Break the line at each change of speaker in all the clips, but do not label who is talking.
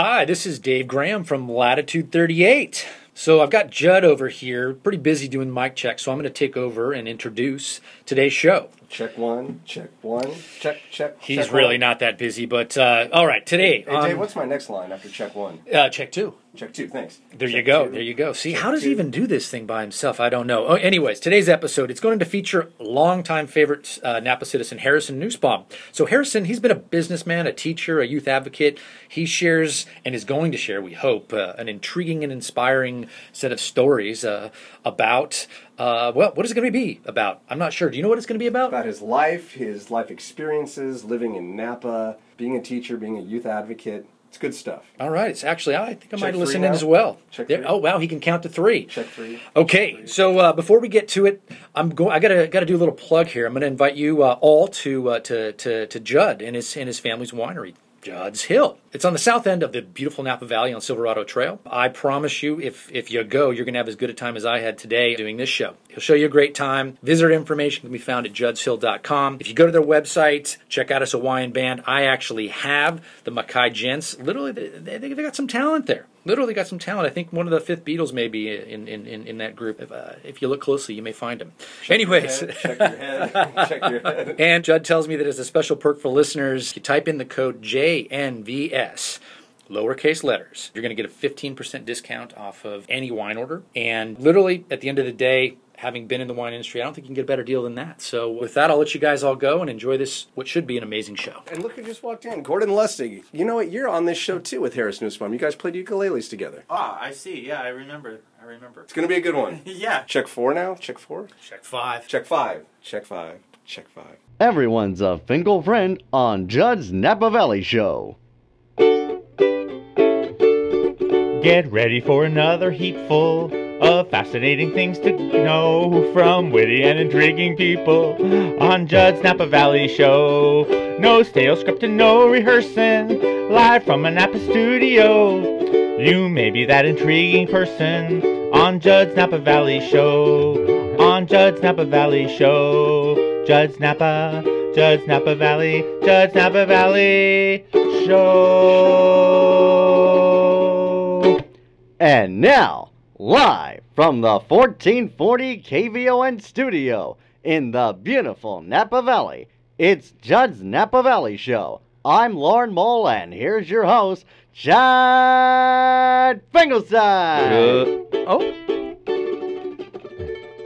Hi, this is Dave Graham from Latitude 38. So I've got Judd over here, pretty busy doing mic checks, so I'm going to take over and introduce today's show.
Check one, check one, check, check.
He's
check
really
one.
not that busy, but uh, all right, today.
Hey,
on-
Dave, what's my next line after check one?
uh, check two.
Check two, thanks.
There you go.
two.
There you go. See,
Check
how does he even do this thing by himself? I don't know. Oh, anyways, today's episode it's going to feature longtime favorite uh, Napa citizen Harrison Nussbaum. So Harrison, he's been a businessman, a teacher, a youth advocate. He shares and is going to share, we hope, uh, an intriguing and inspiring set of stories uh, about. Uh, well, what is it going to be about? I'm not sure. Do you know what it's going to be about?
About his life, his life experiences, living in Napa, being a teacher, being a youth advocate. It's good stuff.
All right. It's actually, I think I
Check
might listen in
now?
as well.
Check
There-
three?
oh wow, he can count to three.
Check three.
Okay, so uh, before we get to it, I'm going. I gotta gotta do a little plug here. I'm going to invite you uh, all to uh, to to to Judd and his and his family's winery. Judd's Hill. It's on the south end of the beautiful Napa Valley on Silverado Trail. I promise you, if if you go, you're going to have as good a time as I had today doing this show. He'll show you a great time. Visitor information can be found at juddshill.com. If you go to their website, check out a Hawaiian band. I actually have the Makai Gents. Literally, they, they, they got some talent there. Literally got some talent. I think one of the fifth Beatles may be in, in, in, in that group. If, uh, if you look closely, you may find him. Anyways.
Head, check your head. check your head.
And Judd tells me that as a special perk for listeners, you type in the code JNVS, lowercase letters. You're going to get a 15% discount off of any wine order. And literally, at the end of the day, having been in the wine industry, I don't think you can get a better deal than that. So, with that, I'll let you guys all go and enjoy this, what should be an amazing show.
And look who just walked in. Gordon Lustig. You know what? You're on this show too with Harris Nussbaum. You guys played ukuleles together.
Ah, I see. Yeah, I remember. I remember.
It's going to be a good one.
yeah.
Check four now? Check four?
Check five.
Check five. Check five. Check five.
Everyone's a Finkel friend on Judd's Napa Valley Show.
Get ready for another heapful of fascinating things to know from witty and intriguing people on Judd's Napa Valley Show. No stale script and no rehearsing, live from a Napa studio. You may be that intriguing person on Judd's Napa Valley Show. On Judd's Napa Valley Show. Judd's Napa, Judd's Napa Valley, Judd's Napa Valley Show.
And now, live from the 1440 KVON studio in the beautiful Napa Valley, it's Judd's Napa Valley Show. I'm Lauren Mole, and here's your host, Judd Finkelstein.
Uh, oh.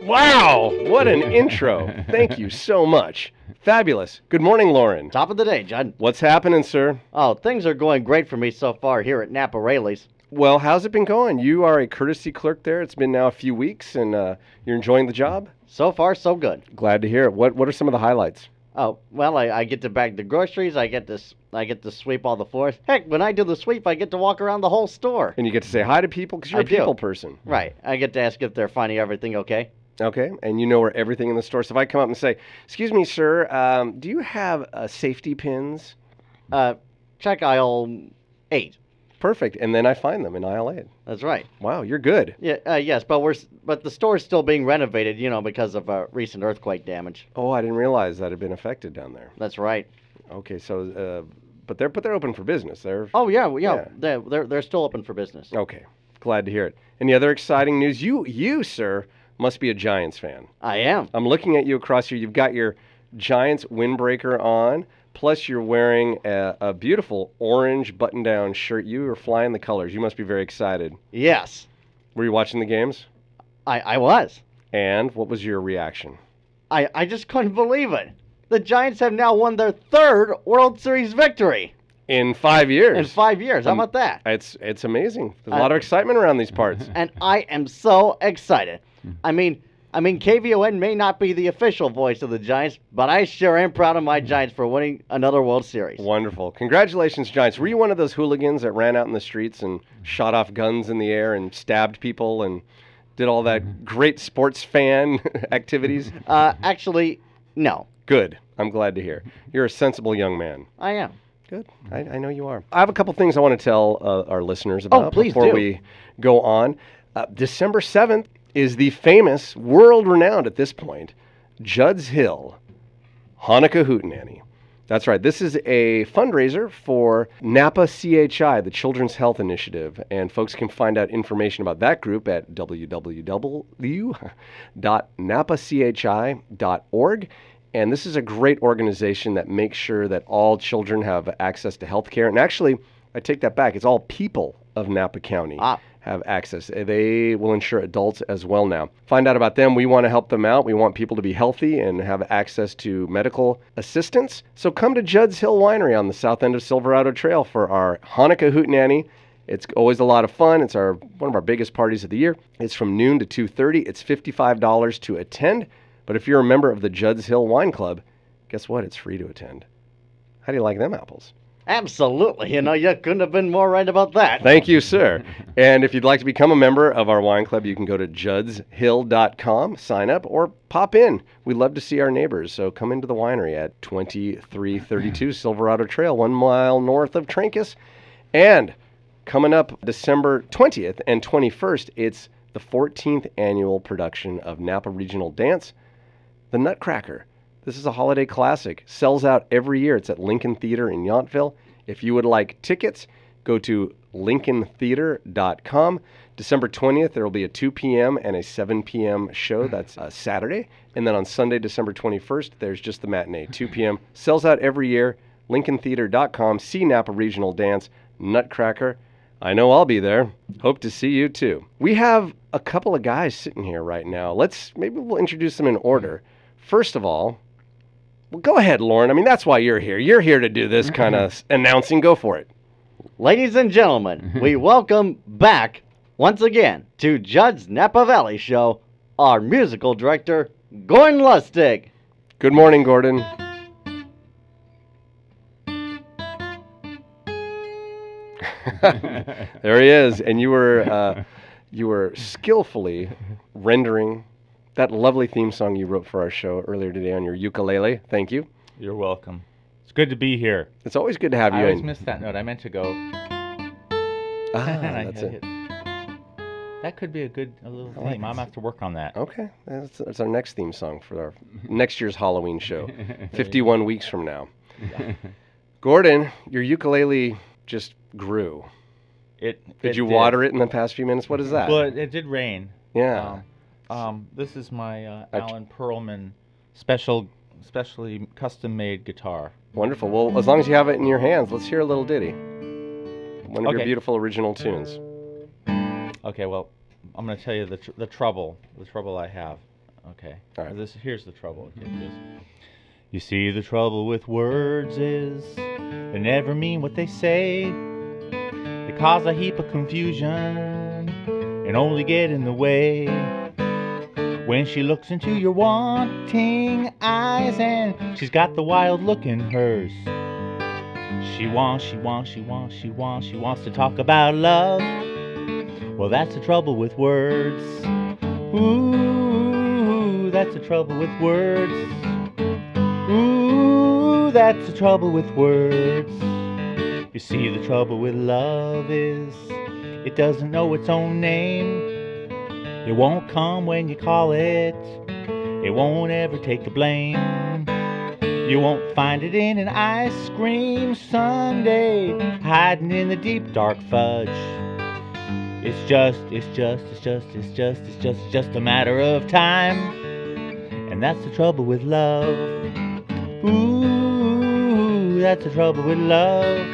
Wow, what an intro. Thank you so much. Fabulous. Good morning, Lauren.
Top of the day, Judd.
What's happening, sir?
Oh, things are going great for me so far here at Napa Raley's.
Well, how's it been going? You are a courtesy clerk there. It's been now a few weeks, and uh, you're enjoying the job.
So far, so good.
Glad to hear it. What What are some of the highlights?
Oh well, I, I get to bag the groceries. I get to I get to sweep all the floors. Heck, when I do the sweep, I get to walk around the whole store.
And you get to say hi to people because you're
I
a
do.
people person.
Right. I get to ask if they're finding everything okay.
Okay, and you know where everything in the store. So if I come up and say, "Excuse me, sir, um, do you have uh, safety pins?"
Uh, check aisle eight.
Perfect, and then I find them in aisle eight.
That's right.
Wow, you're good.
Yeah. Uh, yes, but we're s- but the store's still being renovated. You know, because of uh, recent earthquake damage.
Oh, I didn't realize that had been affected down there.
That's right.
Okay, so uh, but they're but they're open for business. They're
Oh yeah, well, yeah.
Yeah.
They're, they're they're still open for business.
okay. Glad to hear it. Any other exciting news? You you sir must be a Giants fan.
I am.
I'm looking at you across here. You've got your Giants windbreaker on, plus you're wearing a, a beautiful orange button-down shirt. You are flying the colors. You must be very excited.
Yes,
Were you watching the games?
I I was.
And what was your reaction?
I I just couldn't believe it. The Giants have now won their third World Series victory
In five years.
in five years. How about that?
It's it's amazing. There's a
I-
lot of excitement around these parts.
and I am so excited. I mean, I mean, KVON may not be the official voice of the Giants, but I sure am proud of my Giants for winning another World Series.
Wonderful. Congratulations, Giants. Were you one of those hooligans that ran out in the streets and shot off guns in the air and stabbed people and did all that great sports fan activities?
Uh, actually, no,
Good. I'm glad to hear. You're a sensible young man.
I am.
Good. I, I know you are. I have a couple things I want to tell uh, our listeners about
Oh,
before
do.
we go on. Uh, December 7th is the famous, world renowned at this point, Judd's Hill Hanukkah Hootenanny. That's right. This is a fundraiser for Napa CHI, the Children's Health Initiative. And folks can find out information about that group at www.napachi.org. And this is a great organization that makes sure that all children have access to health care. And actually, I take that back. It's all people of Napa County
Ah.
Have access. Eh, they will insure adults as well now. Find out about them. We want to help them out. We want people to be healthy and have access to medical assistance. So come to Judd's Hill Winery on the south end of Silverado Trail for our Hanukkah Hootenanny. It's always a lot of fun. It's our one of our biggest parties of the year. It's from noon to 2:30. It's $55 to attend, but if you're a member of the Judd's Hill Wine Club, guess what? It's free to attend. How do you like them apples?
Absolutely. You know, you couldn't have been more right about that.
Thank you, sir. and if you'd like to become a member of our wine club, you can go to juddshill.com, sign up, or pop in. We love to see our neighbors, so come into the winery at 2332 Silverado Trail, one mile north of Trancas. And coming up December 20th and 21st, it's the 14th annual production of Napa Regional Dance, The Nutcracker. This is a holiday classic. Sells out every year. It's at Lincoln Theater in Yountville. If you would like tickets, go to lincolntheater.com. December 20th, there will be a 2 p.m. and a 7 p.m. show. That's uh, Saturday. And then on Sunday, December 21st, there's just the matinee, 2 p.m. Sells out every year. LincolnTheater.com. See Napa Regional Dance, Nutcracker. I know I'll be there. Hope to see you too. We have a couple of guys sitting here right now. Let's maybe we'll introduce them in order. First of all, well, go ahead, Lauren. I mean, that's why you're here. You're here to do this kind of announcing. Go for it.
Ladies and gentlemen, we welcome back once again to Judd's Napa Valley Show our musical director, Gordon Lustig.
Good morning, Gordon. there he is, and you were uh, you were skillfully rendering that lovely theme song you wrote for our show earlier today on your ukulele. Thank you.
You're welcome. It's good to be here.
It's always good to have you.
I always
in.
missed that note. I meant to go.
Ah, that's it.
That could be a good a little
like
theme. I'm gonna have to work on that.
Okay, that's, that's our next theme song for our next year's Halloween show, 51 weeks from now. Gordon, your ukulele just grew.
It.
Did
it
you water it in the past few minutes? What is that?
Well, it, it did rain.
yeah.
Um, um, this is my uh, Alan Perlman special, specially custom-made guitar.
Wonderful. Well, as long as you have it in your hands, let's hear a little ditty. One of your beautiful original tunes.
Okay, well, I'm gonna tell you the tr- the trouble, the trouble I have. Okay.
All right.
This here's the trouble. Okay, you see, the trouble with words is they never mean what they say. They cause a heap of confusion and only get in the way. When she looks into your wanting eyes and she's got the wild look in hers. She wants, she wants, she wants, she wants, she wants to talk about love. Well, that's the trouble with words. Ooh, that's the trouble with words. Ooh, that's the trouble with words. You see, the trouble with love is it doesn't know its own name. It won't come when you call it. It won't ever take the blame. You won't find it in an ice cream sundae hiding in the deep dark fudge. It's just, it's just, it's just, it's just, it's just, it's just a matter of time. And that's the trouble with love. Ooh, that's the trouble with love.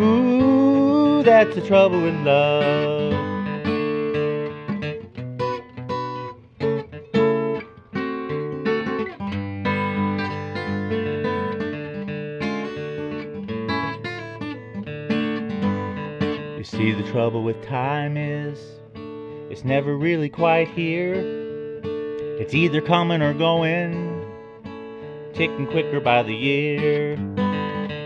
Ooh, that's the trouble with love. Trouble with time is it's never really quite here. It's either coming or going, ticking quicker by the year.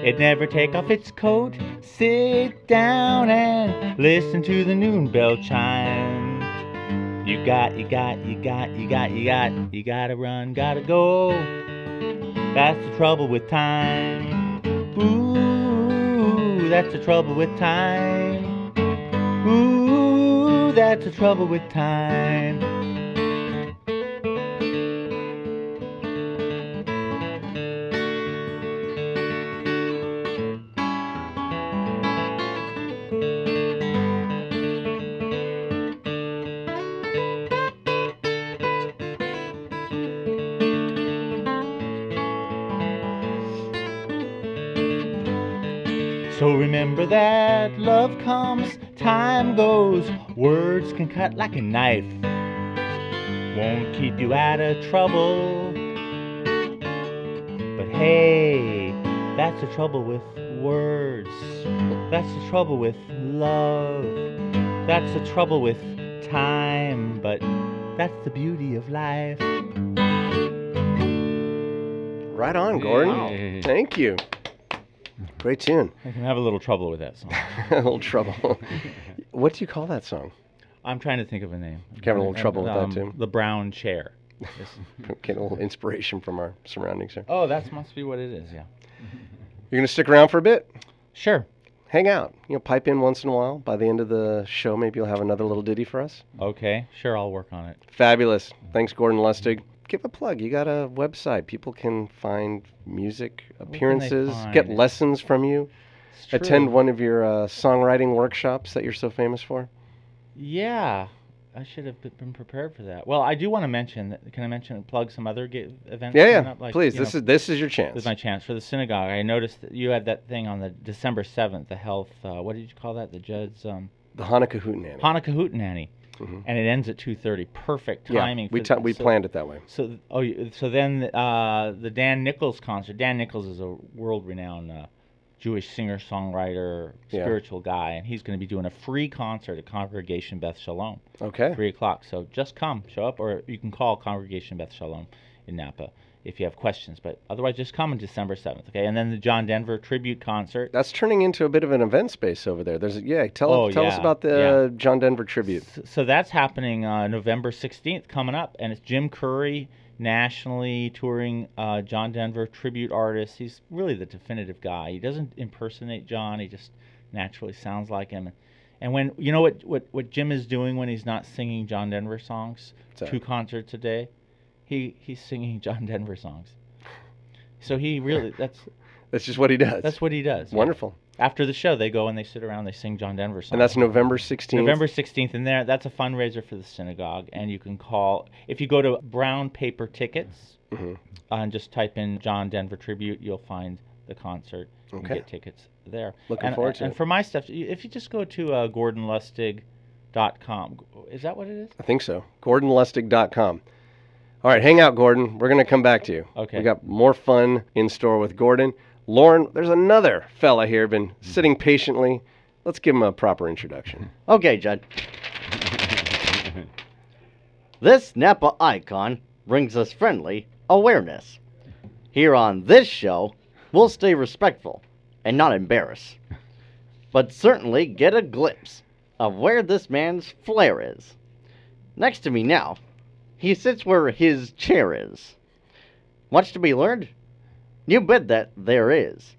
It never take off its coat, sit down and listen to the noon bell chime. You got, you got, you got, you got, you got, you gotta run, gotta go. That's the trouble with time. Ooh, that's the trouble with time. Ooh, that's the trouble with time. Words can cut like a knife. Won't keep you out of trouble. But hey, that's the trouble with words. That's the trouble with love. That's the trouble with time. But that's the beauty of life.
Right on, Gordon.
Hey.
Thank you. Great tune.
I can have a little trouble with that song.
a little trouble. what do you call that song?
I'm trying to think of a name.
Having a little trouble with that,
Um,
too?
The brown chair.
Get a little inspiration from our surroundings here.
Oh, that must be what it is. Yeah.
You're gonna stick around for a bit.
Sure.
Hang out. You know, pipe in once in a while. By the end of the show, maybe you'll have another little ditty for us.
Okay. Sure, I'll work on it.
Fabulous. Thanks, Gordon Lustig. Give a plug. You got a website. People can find music appearances, get lessons from you, attend one of your uh, songwriting workshops that you're so famous for.
Yeah. I should have been prepared for that. Well, I do want to mention. that- Can I mention plug some other events?
Yeah, yeah.
Like,
Please, this
know,
is this is your chance.
this is my chance for the synagogue. I noticed that you had that thing on the December seventh, the health. Uh, what did you call that? The Judd's um,
the Hanukkah Hootenanny.
Hanukkah Hootenanny,
Mhm.
and it ends at two thirty. Perfect timing.
yeah,
we
ti- we
so-
planned it that way.
So oh, so then uh, the Dan Nichols concert. Dan Nichols is a world-renowned uh, Jewish singer-songwriter,
Yeah.
spiritual guy, and he's going to be doing a free concert at Congregation Beth Shalom,
Okay.
three o'clock. So just come, show up, or you can call Congregation Beth Shalom in Napa if you have questions. But otherwise, just come on December seventh, okay? And then the John Denver tribute concert.
That's turning into a bit of an event space over there. There's yeah. Tell
Oh,
tell us about the John Denver tribute.
S- So that's happening uh, November 16th, coming up, and it's Jim Curry, nationally touring uh, John Denver tribute artist. He's really the definitive guy. He doesn't impersonate John; he just naturally sounds like him. And when you know what what what Jim is doing when he's not singing John Denver songs,
that?
two concerts a day, he he's singing John Denver songs. So he really that's
That's just what he does.
that's what he does.
wonderful.
After the show, they go and they sit around, they sing John Denver songs.
And that's November 16th.
November 16th, and there that's a fundraiser for the synagogue. And you can call if you go to Brown Paper Tickets
Mhm.
uh, and just type in John Denver Tribute, you'll find the concert and get tickets there.
Looking
and,
forward to
and
it.
for my stuff, if you just go to uh, GordonLustig.com, is that what it is?
I think so. GordonLustig.com. All right, hang out, Gordon. We're going to come back to you.
Okay.
We got more fun in store with Gordon. Lauren, there's another fella here, been sitting patiently. Let's give him a proper introduction.
Okay, Judd. this Napa icon brings us friendly awareness. Here on this show, we'll stay respectful and not embarrass, but certainly get a glimpse of where this man's flair is. Next to me now, he sits where his chair is. Much to be learned? You bet that there is.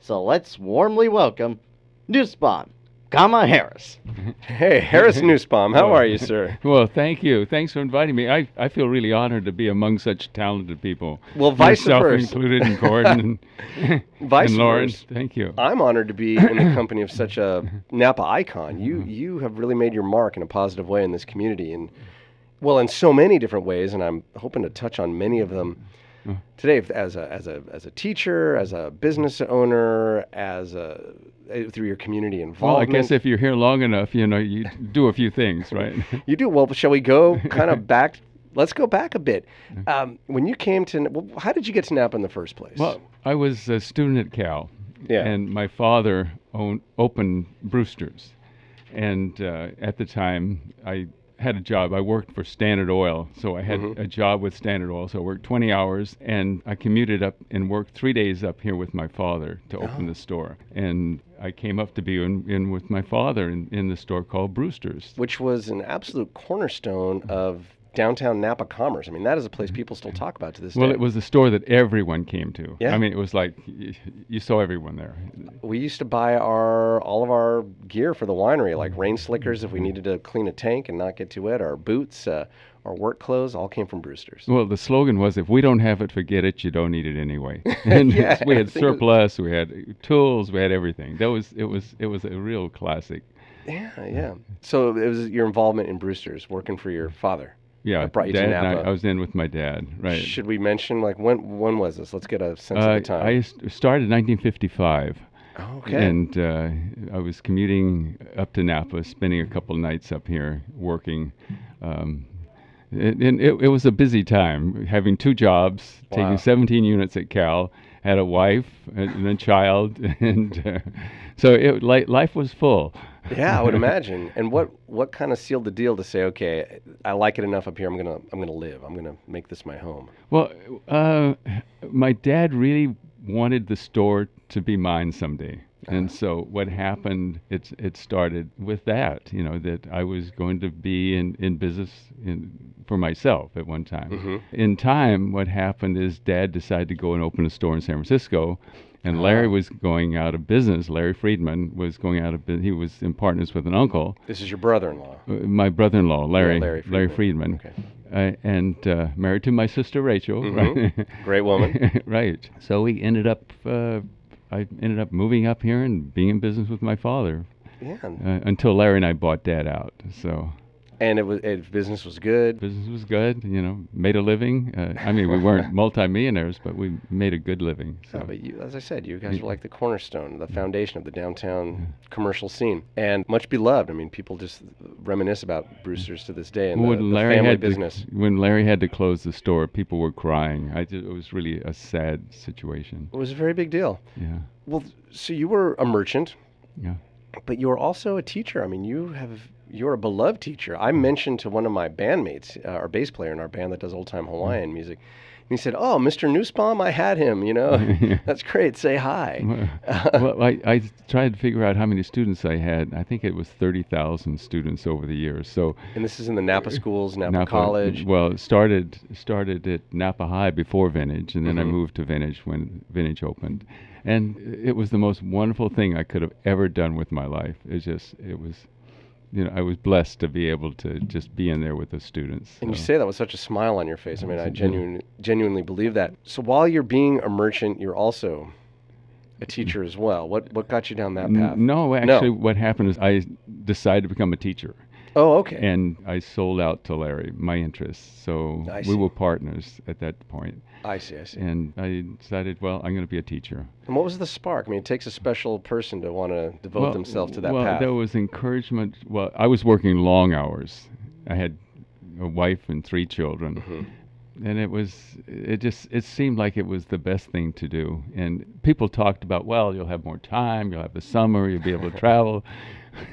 So let's warmly welcome Nussbaum, comma Harris.
Hey, Harris Nussbaum, how are you, sir?
Well, thank you. Thanks for inviting me. I, I feel really honored to be among such talented people.
Well, vice
Yourself
versa.
included, and Gordon and,
Vice
and Lauren.
versa.
Thank you.
I'm honored to be in the company of such a Napa icon. You mm-hmm. you have really made your mark in a positive way in this community, and well, in so many different ways. And I'm hoping to touch on many of them today. As a as a as a teacher, as a business owner, as a eh, through your community involvement.
Well, I guess if you're here long enough, you know, you do a few things, right?
you do well. Shall we go kind of back? Let's go back a bit. Um, when you came to, well, how did you get to Napa in the first place?
well, I was a student at Cal,
Yeah.
and my father owned, opened Brewster's, and uh, at the time I had a job. I worked for Standard Oil, so I had
Mm-hmm.
a job with Standard Oil. So I worked 20 hours, and I commuted up and worked three days up here with my father to
Oh.
open the store. And I came up to be in, in with my father in, in the store called Brewster's.
which was an absolute cornerstone of downtown Napa commerce. I mean, that is a place mm-hmm. people still talk about to this
Well,
day.
Well, it was a store that everyone came to.
Yeah.
I mean, it was like y- you saw everyone there.
we used to buy our all of our gear for the winery, like mm-hmm. rain slickers if we mm-hmm. needed to clean a tank and not get too wet. Our boots, uh, our work clothes, all came from Brewster's.
Well, the slogan was, "If we don't have it, forget it. You don't need it anyway." And
Yeah,
we had
think it was-
surplus, we had tools, we had everything. That was it was it was a real classic.
Yeah, yeah. So it was your involvement in Brewster's, working for your father.
Yeah,
That brought you to
Dad and I, I was in with my dad. Right.
Should we mention like when when was this? Let's get a sense
Uh,
of the time.
I started in 1955,
Okay.
And uh, I was commuting up to Napa, spending a couple nights up here working. Um, and and it, it was a busy time, having two jobs,
Wow.
taking 17 units at Cal, had a wife and, and a child, and uh, so it, li- life was full.
Yeah, I would imagine. And what what kind of sealed the deal to say, okay, I like it enough up here. I'm gonna I'm gonna live. I'm gonna make this my home.
Well, uh, my dad really wanted the store to be mine someday. And so what happened, it's, it started with that, you know, that I was going to be in, in business in, for myself at one time. In time, what happened is dad decided to go and open a store in San Francisco. And Larry was going out of business. Larry Friedman was going out of business. He was in partners with an uncle.
This is your brother-in-law.
Uh, my brother-in-law, Larry,
Larry
Larry
Friedman.
Friedman, uh, and uh, married to my sister Rachel.
Mhm.
Right?
Great woman.
right. So we ended up. Uh, I ended up moving up here and being in business with my father
Yeah.
uh, until Larry and I bought Dad out. So
And it was it, business was good.
business was good. You know, made a living. Uh, I mean, we weren't multimillionaires, but we made a good living. So.
No, but you, as I said, you guys were like the cornerstone, the foundation of the downtown commercial scene, and much beloved. I mean, people just reminisce about Brewster's to this day and the,
when
the
Larry
family
had
business.
To, when Larry had to close the store, people were crying. I just, it was really a sad situation.
It was a very big deal.
Yeah,
Well, so you were a merchant,
yeah.
but you were also a teacher. I mean, you have you're a beloved teacher. I mentioned to one of my bandmates, uh, our bass player in our band that does old time Hawaiian music, and he said, "Oh, Mr. Nussbaum, I had him. You know, that's great. Say hi."
well, I, I tried to figure out how many students I had. I think it was 30,000 students over the years. So
And this is in the Napa schools, Napa, College.
Well, it started started at Napa High before Vintage, and then I
Mhm.
moved to Vintage when Vintage opened, and it was the most wonderful thing I could have ever done with my life. It just it was, you know, I was blessed to be able to just be in there with the students.
And you say that with such a smile on your face. I mean, I
It's
genuinely, genuinely believe that. So while you're being a merchant, you're also a teacher as well. What what got you down that path?
No, actually, what happened is I decided to become a teacher.
Oh, okay.
and I sold out to Larry my interests. So we were partners at that point,
I see. I see.
and I decided, well, I'm going to be a teacher.
And what was the spark? I mean, it takes a special person to want to devote
well,
themselves to that
well,
path.
there was encouragement. Well, I was working long hours. I had a wife and three children.
Mhm.
And it was, it just, it seemed like it was the best thing to do. And people talked about, well, you'll have more time, you'll have the summer, you'll be able to travel.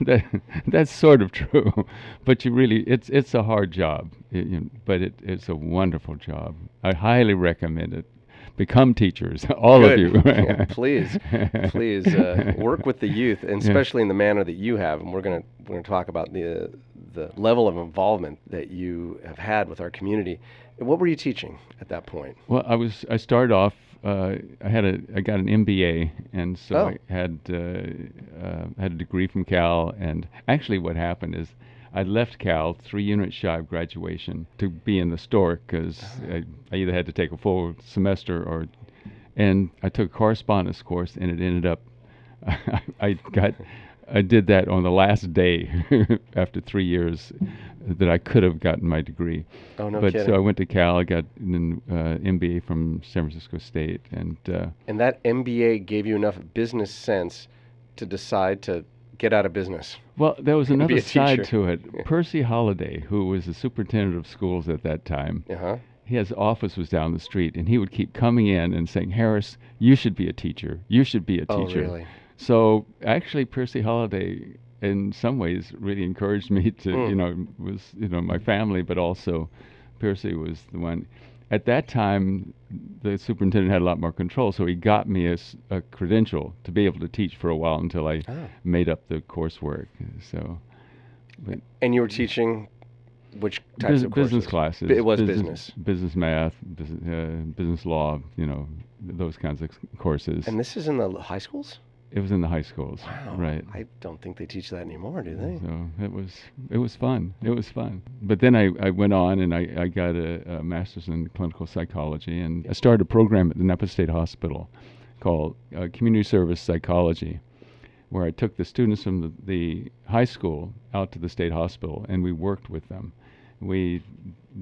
that, that's sort of true, but you really, it's, it's a hard job. It- you- but it, it's a wonderful job. I highly recommend it. Become teachers, all
Good.
of you.
Yeah, please, please uh, work with the youth, and
Yeah.
especially in the manner that you have. And we're gonna we're gonna talk about the the level of involvement that you have had with our community. What were you teaching at that point?
Well, I was. I started off. Uh, I had a. I got an MBA, and so
Oh.
I had uh, uh, had a degree from Cal. And actually, what happened is, I left Cal three units shy of graduation to be in the store because I, I either had to take a full semester or, and I took a correspondence course, and it ended up, I got. I did that on the last day after three years that I could have gotten my degree
Oh no
but
kidding!
so I went to Cal. I got an uh, MBA from San Francisco State, and uh,
and that MBA gave you enough business sense to decide to get out of business.
well, there was another side to it.
Yeah.
Percy Holliday, who was the superintendent of schools at that time,
Uh huh.
his office was down the street, and he would keep coming in and saying, "Harris, you should be a teacher. You should be a teacher."
Oh
teacher."
really?
So actually, Percy Holliday, in some ways, really encouraged me to,
Mm.
you know, was you know my family, but also Percy was the one. At that time, the superintendent had a lot more control, so he got me a credential to be able to teach for a while until I
Ah.
made up the coursework. So,
And you were teaching which types
bus-
of
business
courses?
classes.
It was
business, business math, business, uh, business law, you know, those kinds of courses.
And this is in the high schools?
It was in the high schools,
Wow.
right?
I don't think they teach that anymore, do they?
So it was it was fun. It was fun. But then I, I went on and I, I got a, a master's in clinical psychology and I started a program at the Napa State Hospital called uh, Community Service Psychology, where I took the students from the, the high school out to the state hospital and we worked with them. We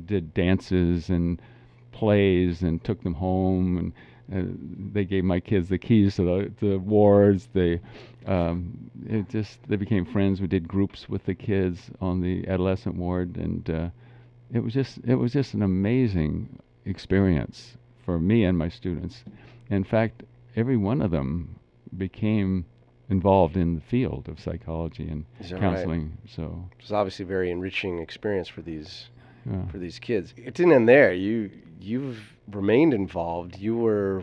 did dances and plays and took them home and uh, they gave my kids the keys to the, the wards. They, um, it just they became friends. We did groups with the kids on the adolescent ward, and uh, it was just it was just an amazing experience for me and my students. In fact, every one of them became involved in the field of psychology and
that right?
counseling. So
It was obviously a very enriching experience for these
yeah.
for these kids. It didn't end there. You you've remained involved. You were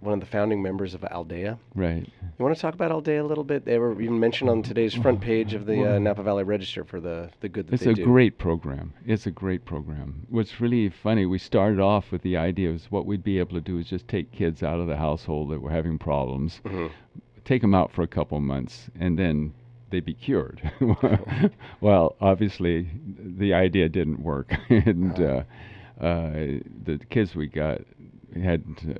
one of the founding members of Aldea.
right.
You want to talk about Aldea a little bit? They were even mentioned on today's front page of the uh, Napa Valley Register for the, the good that
It's
they
a great program. It's a great program. What's really funny, we started off with the idea is what we'd be able to do is just take kids out of the household that were having problems,
Mhm.
take them out for a couple months, and then they'd be cured. well, obviously, the idea didn't work, and uh, uh, the kids we got had uh,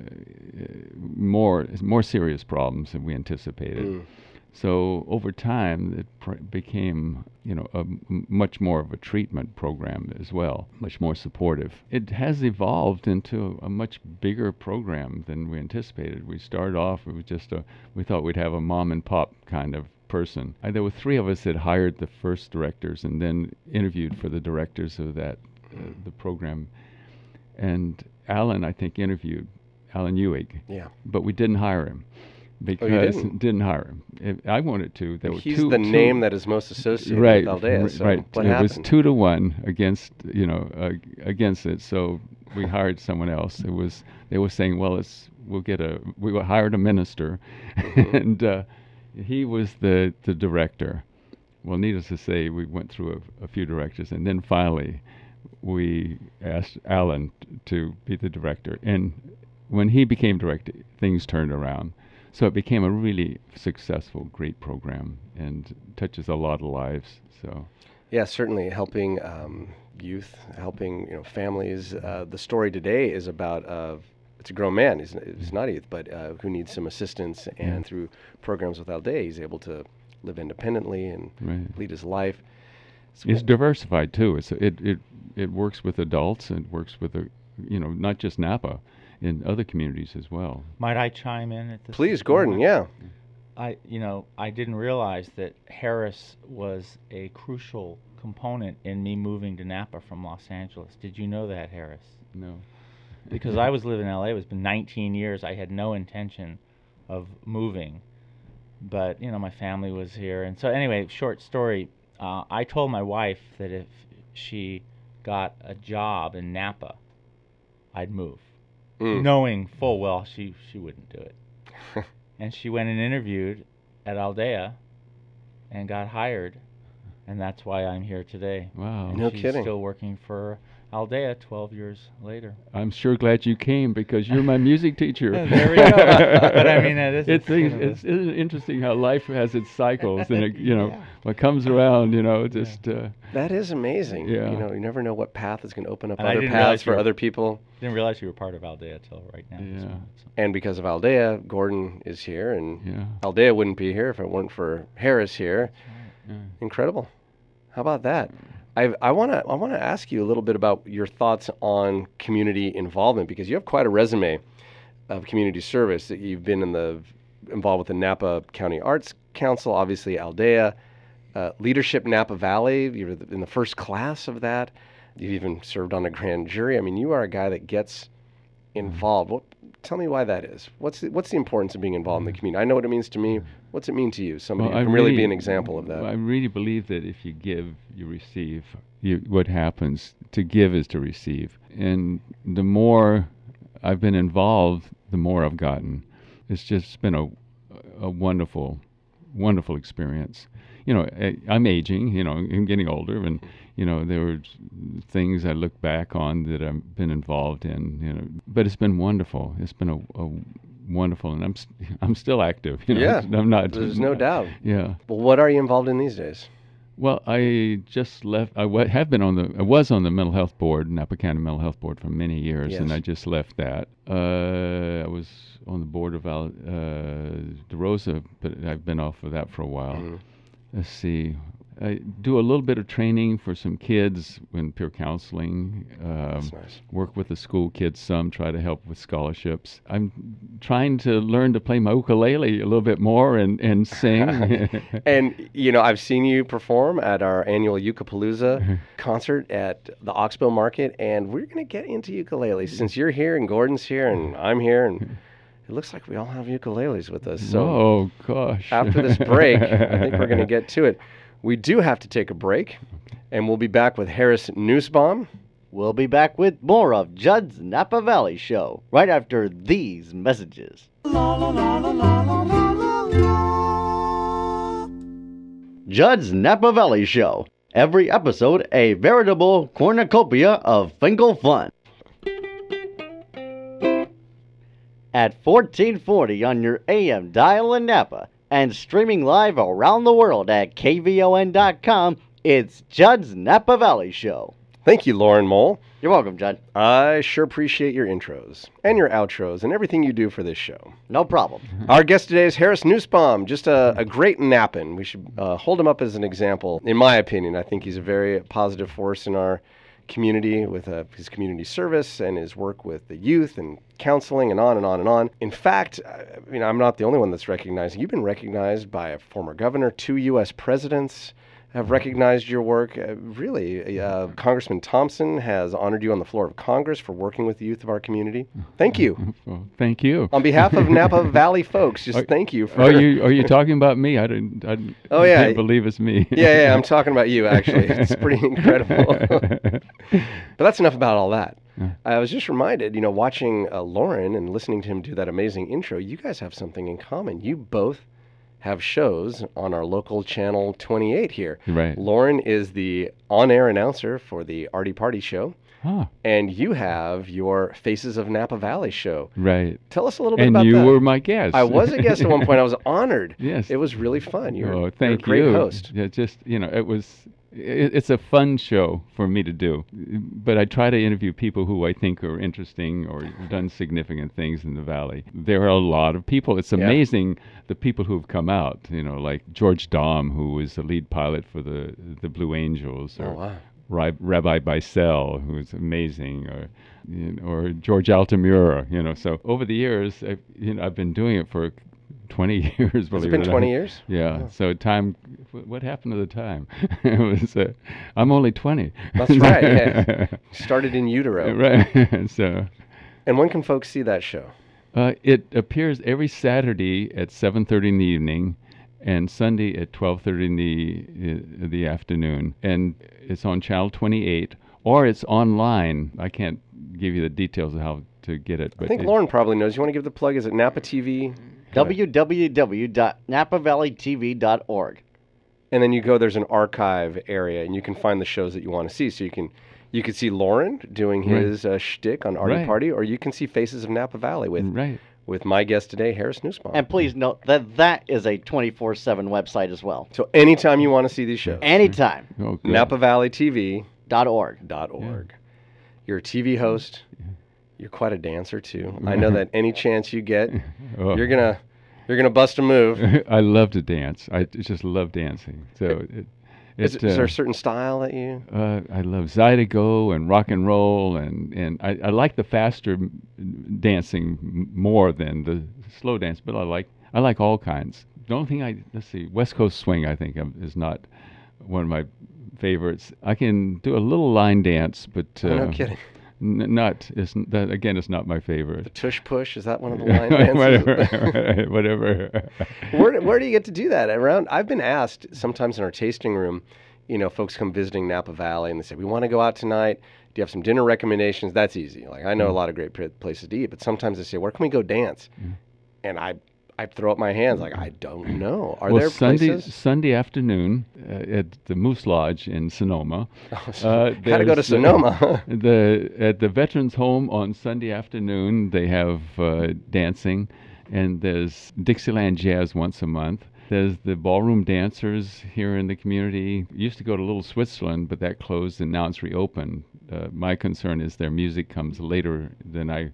more more serious problems than we anticipated.
Mm.
So over time, it pr- became, you know, a m- much more of a treatment program as well, much more supportive. It has evolved into a much bigger program than we anticipated. We started off, it was just a, we thought we'd have a mom and pop kind of person. Uh, there were three of us that hired the first directors and then interviewed for the directors of that, uh, the program. And Alan, I think, interviewed Alan Ewig,
Yeah.
but we didn't hire him because
Oh, didn't?
hire him. If I wanted to. There were
He's
two,
the
two-
name that is most associated
right,
with Aldea. So
right.
what
it
happened?
was two to one against you know uh, against it. So we hired someone else. It was they were saying, well, it's we'll get a we hired a minister,
Mm-hmm.
and uh, he was the the director. Well, needless to say, we went through a, a few directors, and then finally, we asked Alan t- to be the director. And when he became director, things turned around. So it became a really successful, great program, and touches a lot of lives. So
Yeah, certainly helping um, youth, helping you know families. Uh, the story today is about uh, it's a grown man. He's, he's not a youth, but uh, who needs some assistance, and through programs with Aldea, he's able to live independently and
right.
lead his life. So
it's diversified too. It's it it it works with adults. It works with the you know not just Napa, in other communities as well.
Might I chime in at this?
please, Gordon.
moment?
Yeah.
I, you know, I didn't realize that Harris was a crucial component in me moving to Napa from Los Angeles. Did you know that, Harris?
No.
Because I was living in LA. It was been 19 years. I had no intention of moving, but you know, my family was here, and so anyway, short story. Uh, I told my wife that if she got a job in Napa, I'd move
Mm.
knowing full well she she wouldn't do it. and she went and interviewed at Aldea and got hired, and that's why I'm here today.
Wow.
No
She's
kidding.
Still working for Aldea 12 years later.
I'm sure glad you came because you're my music teacher.
There we go. But I mean, it is-
it's,
it's, you know,
it's, it's interesting how life has its cycles, and it, you know
Yeah.
what comes around. You know, just uh,
That is amazing.
Yeah.
You know, you never know what path is going to open up
And
other paths for
were-
other people.
Didn't realize you were part of Aldea till right now.
Yeah.
moment, so.
And because of Aldea, Gordon is here, and
yeah.
Aldea wouldn't be here if it weren't for Harris here.
yeah.
Incredible. How about that? I I want to I want to ask you a little bit about your thoughts on community involvement because you have quite a resume of community service. That You've been in the involved with the Napa County Arts Council, obviously Aldea, uh, Leadership Napa Valley. You were in the first class of that. You've even served on a grand jury. I mean, you are a guy that gets involved. What, tell me why that is. What's the, what's the importance of being involved in the community? I know what it means to me. What's it mean to you? Somebody
Well,
can really, be an example of that.
I really believe that if you give, you receive. You, what happens to give is to receive, and the more I've been involved, the more I've gotten. It's just been a, a wonderful, wonderful experience. You know, I, I'm aging. You know, I'm getting older, and you know there were things I look back on that I've been involved in. You know, but it's been wonderful. It's been a, a wonderful, and I'm I'm still active. You know,
Yeah,
I'm not.
There's no doubt.
Yeah.
Well, what are you involved in these days?
Well, I just left. I have been on the. I was on the mental health board, Napa County Mental Health Board, for many years, and I just left that. Uh, I was on the board of Al, uh, DeRosa, but I've been off of that for a while.
Mhm.
Let's see. I do a little bit of training for some kids in peer counseling. Um,
That's nice.
Work with the school kids some, try to help with scholarships. I'm trying to learn to play my ukulele a little bit more and, and sing.
And you know, I've seen you perform at our annual Ukapalooza concert at the Oxbow Market, and we're going to get into ukuleles since you're here and Gordon's here and I'm here, and it looks like we all have ukuleles with us. So
oh, gosh.
after this break, I think we're going to get to it. We do have to take a break, and we'll be back with Harris Nussbaum.
We'll be back with more of Judd's Napa Valley Show right after these messages. Judd's Napa Valley Show. Every episode, a veritable cornucopia of Finkel fun. At 1440 on your AM dial in Napa and streaming live around the world at KVON.com, it's Judd's Napa Valley Show.
Thank you, Lauren Mole.
You're welcome, Judd.
I sure appreciate your intros and your outros and everything you do for this show.
No problem.
Our guest today is Harris Nussbaum, just a, a great Napan. We should uh, hold him up as an example. In my opinion, I think he's a very positive force in our community with uh, his community service and his work with the youth and counseling and on and on and on. In fact, I mean, I'm not the only one that's recognized. You've been recognized by a former governor, two U.S. presidents have recognized your work. Uh, really, uh, Congressman Thompson has honored you on the floor of Congress for working with the youth of our community. Thank you.
Well, thank you.
On behalf of Napa Valley folks, just thank you for.
Oh, you are you talking about me? I didn't. I didn't,
Oh, yeah.
can't believe it's me.
Yeah, yeah, I'm talking about you actually. It's pretty incredible. but that's enough about all that. I was just reminded, you know, watching uh, Lauren and listening to him do that amazing intro, you guys have something in common. You both have shows on our local channel 28 here.
Right.
Lauren is the on air announcer for the Artie Party show,
Ah,
and you have your Faces of Napa Valley show.
right.
Tell us a little bit
And
about that.
And you were my guest.
I was a guest at one point. I was honored.
Yes.
It was really fun. You're,
oh,
you're
thank
a great
you.
host.
Yeah, just you know, it was. It, it's a fun show for me to do, but I try to interview people who I think are interesting or done significant things in the valley. There are a lot of people. It's
Yeah.
amazing the people who have come out. You know, like George Dom, who was the lead pilot for the the Blue Angels, oh, or
Oh, wow.
Rabbi Beisel, who's amazing, or you know, or George Altamura. You know, so over the years, I've, you know, I've been doing it for 20 years.
Has
believe
it been
not.
20 years?
Yeah. So time, what happened to the time? it was. Uh, I'm only 20.
That's right, yeah. Started in utero.
right. so.
And when can folks see that show?
Uh, it appears every Saturday at 7:30 in the evening, and Sunday at 12:30 in the uh, the afternoon, and it's on Channel 28, or it's online. I can't give you the details of how to get it, but
I think
it-
Lauren probably knows. You want to give the plug? Is it Napa TV?
www.napavalleytv.org.
And then you go. There's an archive area, and you can find the shows that you want to see. So you can you can see Lauren doing
Right.
his uh, shtick on Artie
Right.
Party, or you can see Faces of Napa Valley with
right.
with my guest today, Harris Nussbaum.
And please note that that is a 24 7 website as well.
so anytime you want to see these shows,
Anytime.
Oh, good.
NapaValleyTV.org.
Dot org.
You're a TV host. You're quite a dancer too. I know that any chance you get,
Oh.
you're gonna you're gonna bust a move.
I love to dance. I just love dancing. So it,
Is,
it,
is there
uh,
a certain style that you?
Uh, I love Zydeco and rock and roll, and, and I, I like the faster dancing more than the slow dance, but I like I like all kinds. The only thing I let's see, West Coast swing I think um, is not one of my favorites. I can do a little line dance, but uh,
Oh, no kidding.
N- not is that again is not my favorite.
The tush push is that one of the line dances?
whatever, whatever.
where, where do you get to do that? Around, I've been asked sometimes in our tasting room, you know, folks come visiting Napa Valley and they say, we want to go out tonight. Do you have some dinner recommendations? That's easy. Like, I
Mm.
know a lot of great places to eat, but sometimes they say, where can we go dance? And I, I throw up my hands like, I don't know. Are
well,
there
Sunday
places?
Sunday afternoon uh, at the Moose Lodge in Sonoma. Uh,
Gotta go to
uh,
Sonoma.
the at the Veterans Home on Sunday afternoon they have uh, dancing, and there's Dixieland Jazz once a month. There's the ballroom dancers here in the community. Used to go to Little Switzerland, but that closed, and now it's reopened. Uh, my concern is their music comes later than I.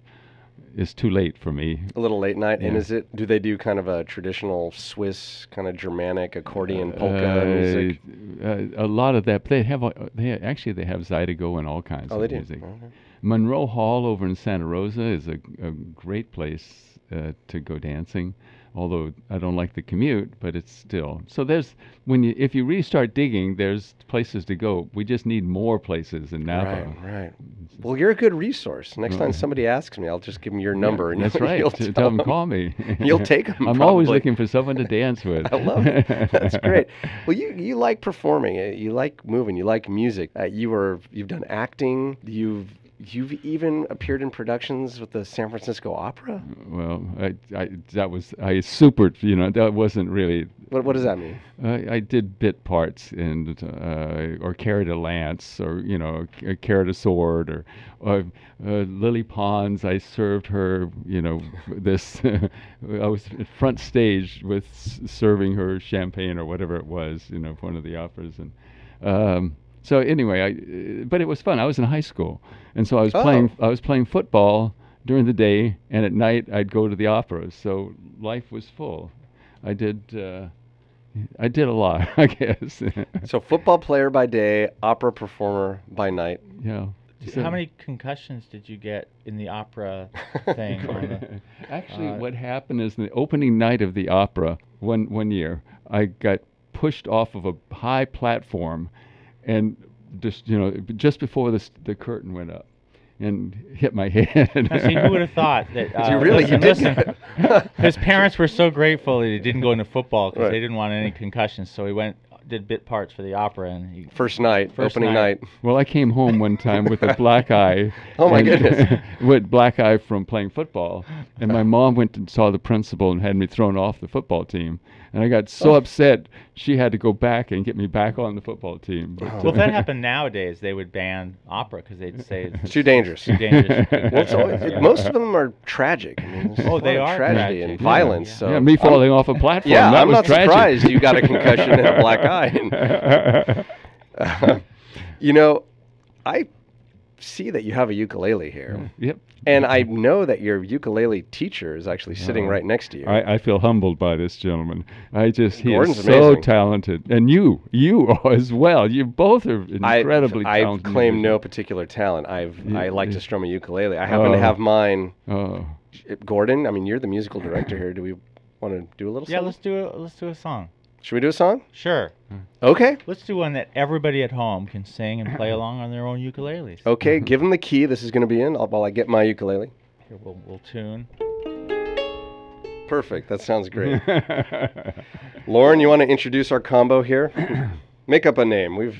It's too late for me.
a little late night. And is it, do they do kind of a traditional Swiss, kind of Germanic accordion polka
Uh,
music?
uh, a lot of that. But they have they actually they have Zydeco and all kinds
Oh,
of
they do.
music.
Okay.
Monroe Hall over in Santa Rosa is a, a great place uh, to go dancing. Although I don't like the commute, but it's still so. There's when you if you really start digging, there's places to go. We just need more places in Napa.
Right, right. Well, you're a good resource. Next time somebody asks me, I'll just give them your number. and
That's right.
You'll tell
tell them
them.
call me.
You'll take 'em,
I'm always looking for someone to dance with.
I love it. That's great. Well, you you like performing. You like moving. You like music. Uh, you were you've done acting. You've you've even appeared in productions with the San Francisco Opera.
Well, I, I that was I supered. You know, that wasn't really.
What what does that mean?
I I did bit parts and uh, or carried a lance or you know carried a sword or, or uh, Lily Pons. I served her. You know this. I was front stage with s- serving her champagne or whatever it was. You know, one of the operas and. Um, so anyway, I, uh, but it was fun. I was in high school, and so I was playing. I was playing football during the day, and at night I'd go to the opera. So life was full. I did. Uh, I did a lot, I guess.
So football player by day, opera performer by night.
yeah.
How many concussions did you get in the opera thing? the-
Actually,
Uh,
what happened is the opening night of the opera one one year, I got pushed off of a high platform, and just you know just before the the curtain went up, and hit my head.
Now, see, who would have thought that? Uh,
you really you
listen,
did.
listen, his parents were so grateful that he didn't go into football because
Right.
they didn't want any concussions. So he went, did bit parts for the opera, and he,
First night,
First
opening
night.
night.
Well, I came home one time with a black eye.
Oh, my goodness.
with black eye from playing football, and my mom went and saw the principal and had me thrown off the football team. And I got so
Oh.
upset, she had to go back and get me back on the football team. But,
well, if that happened nowadays, they would ban opera because they'd say it's
It's too dangerous.
too dangerous.
Well, always,
Yeah.
most of them are tragic. I mean,
Oh, they are
tragedy
tragic.
and
Yeah.
violence.
Yeah.
So
yeah, me
I'm-
falling off a platform.
Yeah,
that
I'm
was
not
tragic.
surprised you got a concussion and a black eye. you know, I see that you have a ukulele here,
Yep.
And I know that your ukulele teacher is actually sitting
Oh.
right next to you.
I, I feel humbled by this gentleman. I just he
Gordon's
is so
amazing.
talented, and you, you as well. You both are incredibly
I,
talented.
I claim no particular talent. I've
Yeah,
I like
yeah.
to strum a ukulele. I happen to
Oh.
have mine.
Oh,
Gordon, I mean, you're the musical director here. Do we want to do a little? Song?
Yeah,
something?
let's do a let's do a song.
Should we do a song?
Sure.
Okay.
Let's do one that everybody at home can sing and play along on their own ukuleles.
Okay. Give them the key. This is going to be in I'll, while I get my ukulele.
Here, we'll, we'll tune.
Perfect. That sounds great. Lauren, you want to introduce our combo here? Make up a name. We've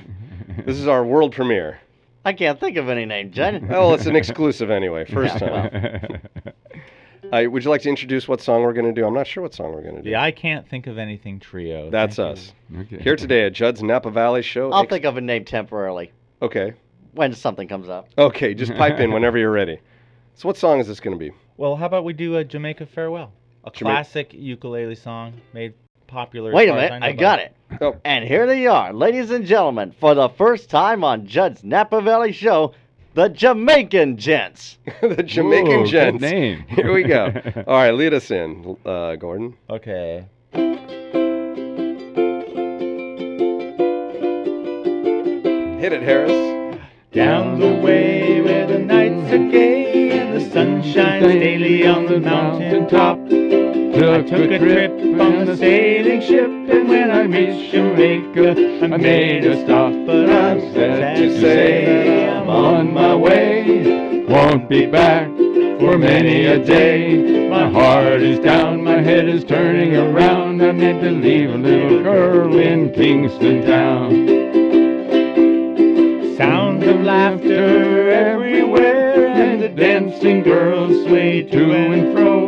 this is our world premiere.
I can't think of any name, Jen.
Well, it's an exclusive anyway. First time. Uh, would you like to introduce what song we're going to do? I'm not sure what song we're going to do.
The I Can't Think of Anything trio.
That's
Thank
us.
okay.
Here today at Judd's Napa Valley Show.
I'll
Ex-
think of a name temporarily
Okay.
when something comes up.
Okay. Just pipe in whenever you're ready. So, what song is this going to be?
Well, how about we do a Jamaica Farewell? A
Jama-
classic ukulele song made popular. as
Wait a
far as
minute,
know
I
about
got it.
Oh,
And here they are, ladies and gentlemen, for the first time on Judd's Napa Valley Show, the Jamaican Gents.
the Jamaican
Ooh, good
Gents.
name.
Here we go. All right, lead us in, uh, Gordon.
Okay.
Hit it, Harris.
Down the way where the nights are gay and the sun shines daily on the mountain top. I took a trip on a sailing ship, and when I reached Jamaica, I made a stop. But I'm sad to say I'm on my way.
Won't be back for many a day. My heart is down, my head is turning around. I meant to leave a little girl in Kingston town.
Sounds of laughter everywhere, and the dancing girls sway to and fro.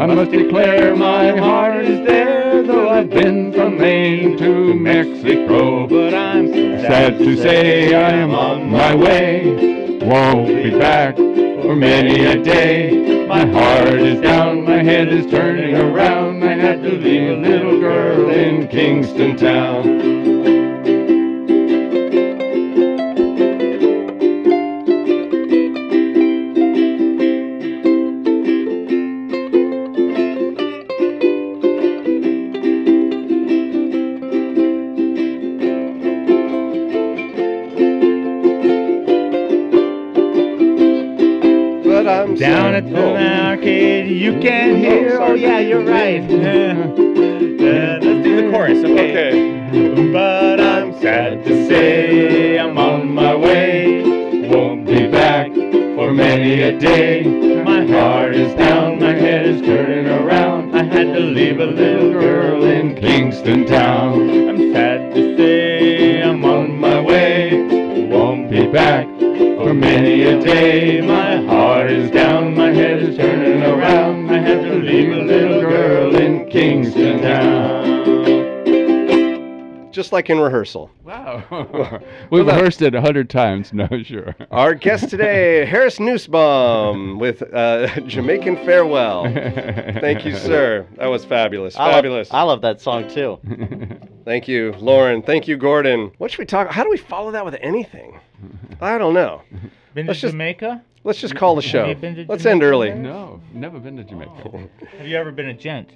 I must declare my heart is there, though I've been from Maine to Mexico.
But I'm
Sad to say I am on my way. Won't be back for many a day. My heart is down, my head is turning around. I had to leave a little girl in Kingston town.
You can hear. Oh, yeah, you're right. Yeah, let's do the chorus, okay?
Okay. Like in rehearsal.
Wow. We've rehearsed it a hundred times. No, sure.
Our guest today, Harris Nussbaum with uh, Jamaican Farewell. Thank you, sir. That was fabulous.
I love-
Fabulous.
I love that song too.
Thank you, Lauren. Thank you, Gordon. What should we talk? How do we follow that with anything? I don't know.
Been
Let's
to
just-
Jamaica?
Let's just call the show.
you been to
Let's end early.
yet?
No, never been to Jamaica.
Have you ever been a gent?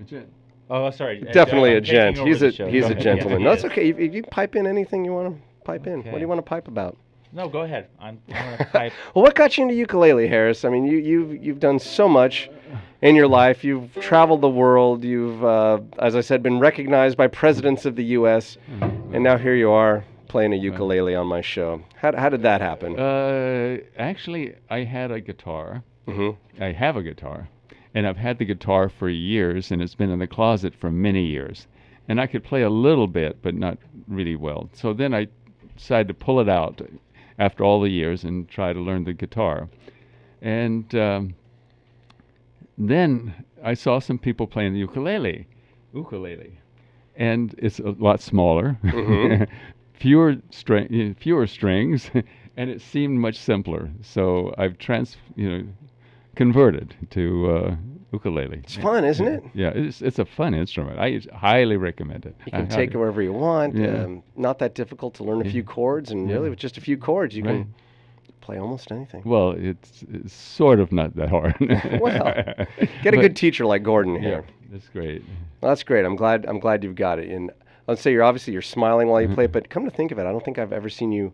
a gent? Oh, sorry.
Definitely
I'm
a gent. He's a
show.
he's
Go
a
ahead.
gentleman.
Yeah,
No, that's okay. You, you pipe in anything you want to pipe in. What do you want to pipe about?
No, go ahead. I'm, I'm gonna type.
Well, what got you into ukulele, Harris? I mean, you you've you've done so much in your life. You've traveled the world. You've, uh, as I said, been recognized by presidents of the U.S. And now here you are playing a ukulele on my show. How, how did that happen?
Uh, actually, I had a guitar.
hmm
I have a guitar, and I've had the guitar for years, and it's been in the closet for many years. And I could play a little bit, but not really well. So then I decided to pull it out after all the years and try to learn the guitar. And um, then I saw some people playing the ukulele, ukulele, and it's a lot smaller,
Mhm.
fewer string, fewer strings, and it seemed much simpler. So I've trans, you know, converted to uh, ukulele.
It's fun, isn't it?
Yeah, it's it's a fun instrument. I highly recommend it.
You can
I
take it wherever you want.
Yeah.
Um, not that difficult to learn a
Yeah.
few chords, and
Yeah.
really with just a few chords, you
Right.
can play almost anything.
Well, it's, it's sort of not that hard.
Well, Get a
But-
good teacher like Gordon
Yeah,
here.
that's great.
Well, that's great. I'm glad. I'm glad you've got it. And let's say you're obviously you're smiling while you
Mm-hmm.
play, but come to think of it, I don't think I've ever seen you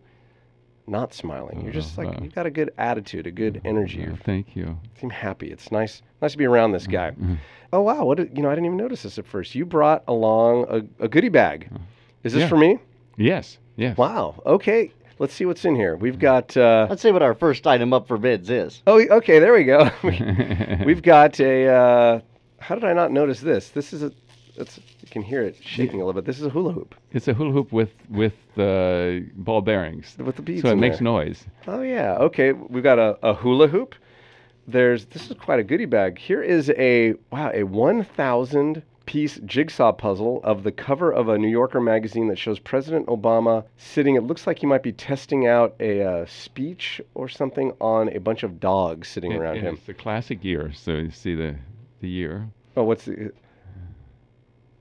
not smiling. You're just like you've got a good attitude, a good energy.
Uh,
You
thank you.
seem happy. It's nice. Nice to be around this guy.
Mhm.
Oh wow! What did, you know? I didn't even notice this at first. You brought along a, a goodie bag. Is this
Yeah.
for me?
Yes, yes.
Wow. Okay. Let's see what's in here. We've got. Uh,
Let's see what our first item up for bids is.
oh, okay. There we go. We've got a. Uh, how did I not notice this? This is a. You can hear it shaking a little bit. This is a hula hoop
It's a hula hoop with with uh, ball bearings,
with the beads.
so it makes
there.
noise.
Oh yeah. Okay. We've got a, a hula hoop. There's this is quite a goodie bag. Here is a wow a 1,000 piece jigsaw puzzle of the cover of a New Yorker magazine that shows President Obama sitting. It looks like he might be testing out a uh, speech or something on a bunch of dogs sitting
And-
around him.
It's the classic year, so you see the the year.
Oh, what's the?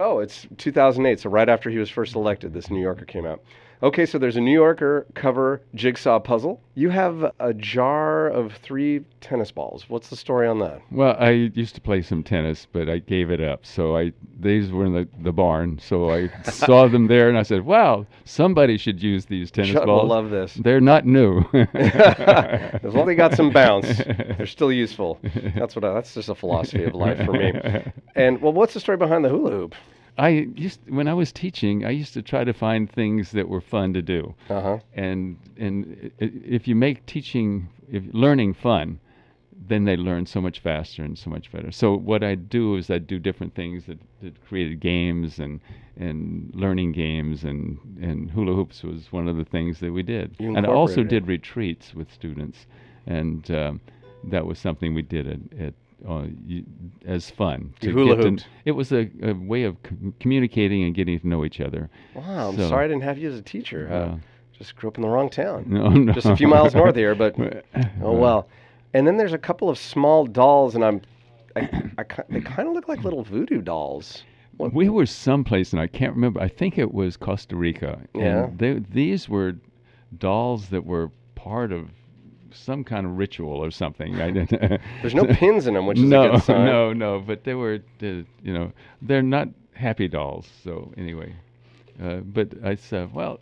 Oh, it's 2008. So right after he was first elected, this New Yorker came out. Okay, so there's a New Yorker cover jigsaw puzzle. You have a jar of three tennis balls. What's the story on that?
Well, I used to play some tennis, but I gave it up. So I these were in the, the barn. So I saw them there, and I said, "Wow, somebody should use these tennis balls.
love this.
They're not new.
as long as they got some bounce, they're still useful. That's what I, that's just a philosophy of life for me. And well, what's the story behind the hula hoop?
I used when I was teaching, I used to try to find things that were fun to do.
Uh huh.
and and if you make teaching if learning fun then they learn so much faster and so much better so what i do is i do different things that, that created games and and learning games and and hula hoops was one of the things that we did
You
and i also did retreats with students and um, that was something we did at, at uh, y- as fun.
You hula
get to-
hooped.
It was a, a way of com- communicating and getting to know each other.
Wow, I'm
So-
sorry I didn't have you as a teacher. Uh, just grew up in the wrong town.
no, no.
Just a few miles north here, but oh well. And then there's a couple of small dolls, and I'm, I, I, they kind of look like little voodoo dolls. What-
We were someplace, and I can't remember. I think it was Costa Rica.
Yeah.
And they, these were dolls that were part of some kind of ritual or something.
There's no pins in them, which is
no,
a good sign.
no, no. But they were, uh, you know, they're not happy dolls. So anyway, uh, but I said, well,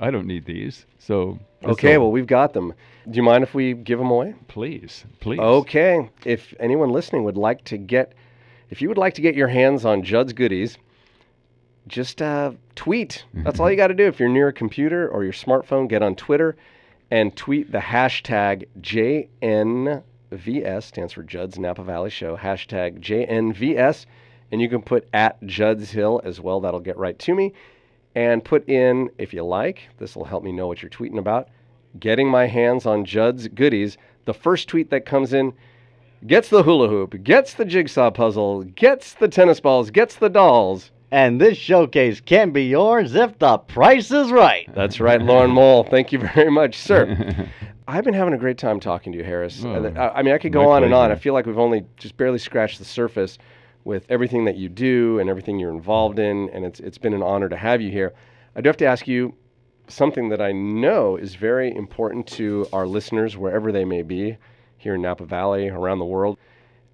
I don't need these. So
Okay, well, we've got them. Do you mind if we give them away?
please, please.
Okay. If anyone listening would like to get, if you would like to get your hands on Judd's goodies, just uh, tweet. That's all you got to do. If you're near a computer or your smartphone, get on Twitter and tweet the hashtag JNVS, stands for Judd's Napa Valley Show, hashtag JNVS. And you can put at Judd's Hill as well. That'll get right to me. And put in, if you like, this will help me know what you're tweeting about, getting my hands on Judd's goodies. The first tweet that comes in gets the hula hoop, gets the jigsaw puzzle, gets the tennis balls, gets the dolls.
And this showcase can be yours if the price is right.
That's right, Lauren Mole. Thank you very much, sir. I've been having a great time talking to you, Harris.
Oh,
Uh, I I mean, I could go
my
on and on. I feel like we've only just barely scratched the surface with everything that you do and everything you're involved in, and it's it's been an honor to have you here. I do have to ask you something that I know is very important to our listeners, wherever they may be, here in Napa Valley, around the world,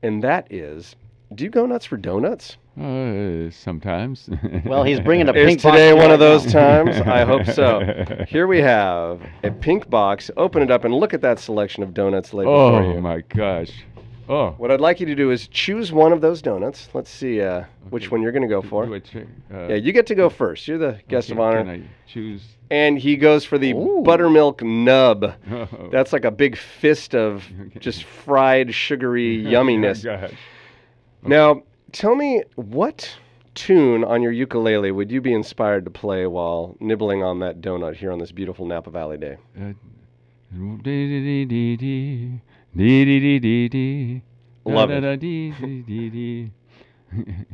and that is, do you go nuts for donuts?
Uh, sometimes.
Well, he's bringing a
Is
pink box
today
right
one of those times? I hope so. Here we have a pink box. Open it up and look at that selection of donuts laid before
oh
you.
my gosh. Oh.
What I'd like you to do is choose one of those donuts. Let's see uh, which one you're going to go for.
Do uh,
Yeah, you get to go first. You're the guest of honor.
Can I choose?
And he goes for the
Ooh.
buttermilk nub.
Oh.
That's like a big fist of
Okay.
just fried, sugary yumminess.
Oh, gosh.
Now, tell me what tune on your ukulele would you be inspired to play while nibbling on that donut here on this beautiful Napa Valley day?
Uh,
Love it.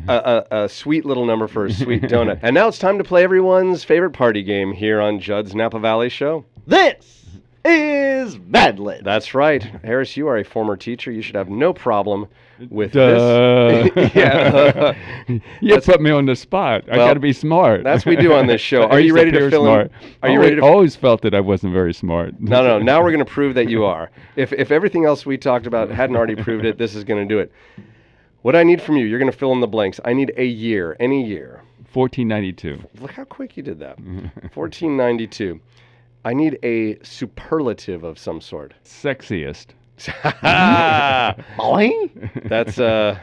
a, a, a sweet little number for a sweet donut. And now it's time to play everyone's favorite party game here on Judd's Napa Valley Show.
This is Mad Libs.
That's right. Harris, you are a former teacher. You should have no problem with
Duh.
this. yeah.
you
That's-
put me on the spot. I got to be smart.
that's what we do on this show. Are you ready to
appear
fill in-
smart.
are you
Always-
ready to-
Always felt that I wasn't very smart.
No, no. Now we're going to prove that you are. If, if everything else we talked about hadn't already proved it, this is going to do it. What I need from you, you're going to fill in the blanks. I need a year, any year.
1492.
Look how quick you did that. Mm-hmm. 1492. I need a superlative of some sort.
Sexiest.
Boing.
that's uh,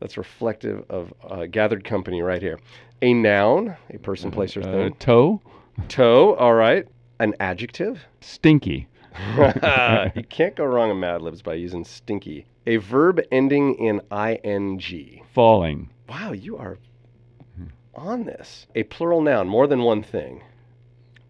that's reflective of uh, gathered company right here. A noun, a person, place, or
Uh,
thing.
toe.
Toe, all right. An adjective.
Stinky.
you can't go wrong in Mad Libs by using stinky. A verb ending in ing.
Falling.
Wow, you are on this. A plural noun, more than one thing.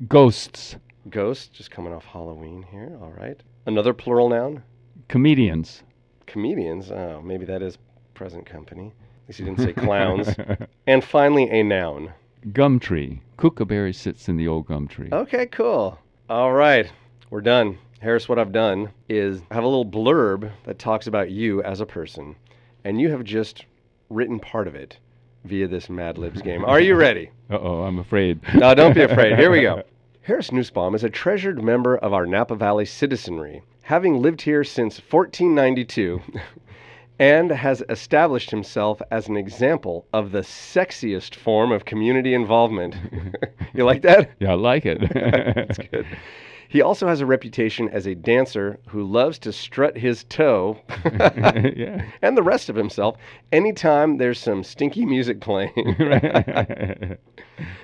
Ghosts.
Ghost, just coming off Halloween here. All right. Another plural noun.
Comedians.
Comedians. Oh, maybe that is present company. At least you didn't say clowns. and finally, a noun.
Gum tree. Kookaburra sits in the old gum tree.
Okay, cool. All right, we're done. Harris, what I've done is I have a little blurb that talks about you as a person, and you have just written part of it via this Mad Libs game. Are you ready?
Uh oh, I'm afraid.
No, don't be afraid. Here we go. Harris Nussbaum is a treasured member of our Napa Valley citizenry, having lived here since 1492 and has established himself as an example of the sexiest form of community involvement. you like that?
Yeah, I like it.
That's good. He also has a reputation as a dancer who loves to strut his toe
yeah.
and the rest of himself anytime there's some stinky music playing.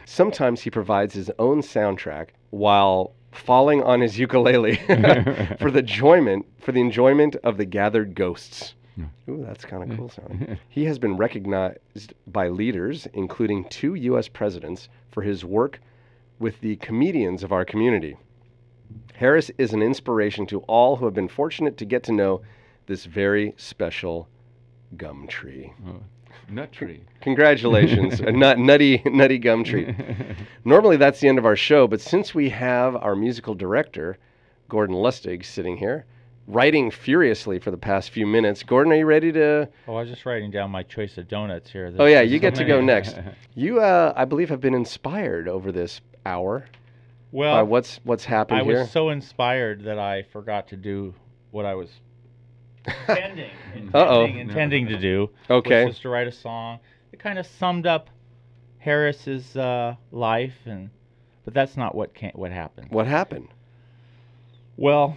Sometimes he provides his own soundtrack while falling on his ukulele for the enjoyment for the enjoyment of the gathered ghosts. Ooh, that's kind of cool sounding. He has been recognized by leaders, including two U.S. presidents, for his work with the comedians of our community. Harris is an inspiration to all who have been fortunate to get to know this very special gum tree.
Oh, nut tree.
Congratulations, a nut, nutty, nutty gum tree. Normally that's the end of our show, but since we have our musical director, Gordon Lustig, sitting here, writing furiously for the past few minutes, Gordon, are you ready to?
Oh, I was just writing down my choice of donuts here.
Oh yeah,
just
you
so
get to go next. You, uh, I believe, have been inspired over this hour
Well,
by what's what's happened
I
here.
was so inspired that I forgot to do what I was intending, intending,
Uh-oh.
intending to do.
Okay.
Was just to write a song. It kind of summed up Harris's uh, life and but that's not what can what happened.
What happened?
Well,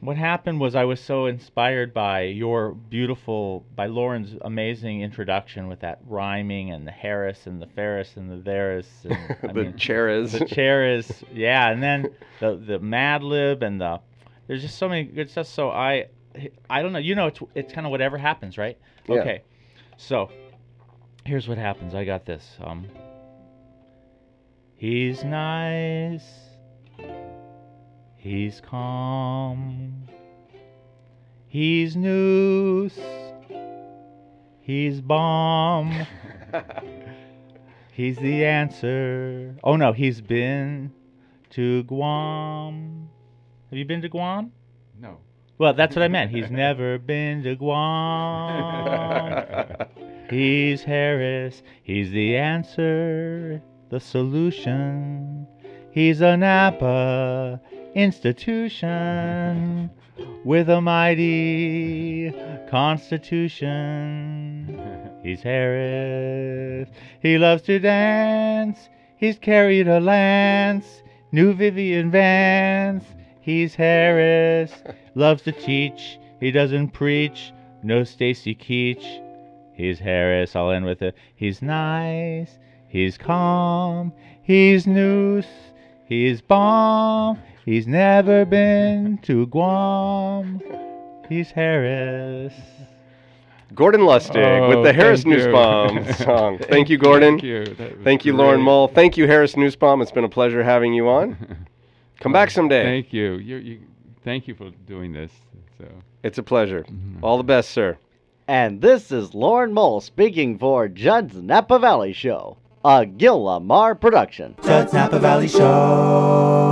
what happened was I was so inspired by your beautiful, by Lauren's amazing introduction with that rhyming and the Harris and the Ferris and the Theris. And,
the
mean,
chair is.
the chair is yeah, and then the the Mad Lib and the there's just so many good stuff. So I I don't know. You know, it's it's kind of whatever happens, right?
Yeah.
Okay, so here's what happens. I got this. Um, he's nice. He's calm. He's noose. He's bomb. He's the answer. Oh no, he's been to Guam. Have you been to Guam?
No.
Well, that's what I meant. He's never been to Guam. He's Harris. He's the answer, the solution. He's a Napa institution with a mighty constitution. He's Harris. He loves to dance. He's carried a lance. New Vivian Vance. He's Harris. Loves to teach. He doesn't preach. No Stacy Keach. He's Harris. I'll end with it. He's nice. He's calm. He's noose. He's bomb. He's never been to Guam. He's Harris.
Gordon Lustig
Oh,
with the Harris
thank you.
Nussbaum song. Thank you, Gordon.
Thank you. That
Thank you, Lauren
great.
Mull. Thank you, Harris Nussbaum. It's been a pleasure having you on. Come back someday.
Thank you. You, you. Thank you for doing this. So.
It's a pleasure. Mm-hmm. All the best, sir.
And this is Lauren Mole speaking for Judd's Napa Valley Show, a Gil Lamar production.
Judd's Napa Valley Show.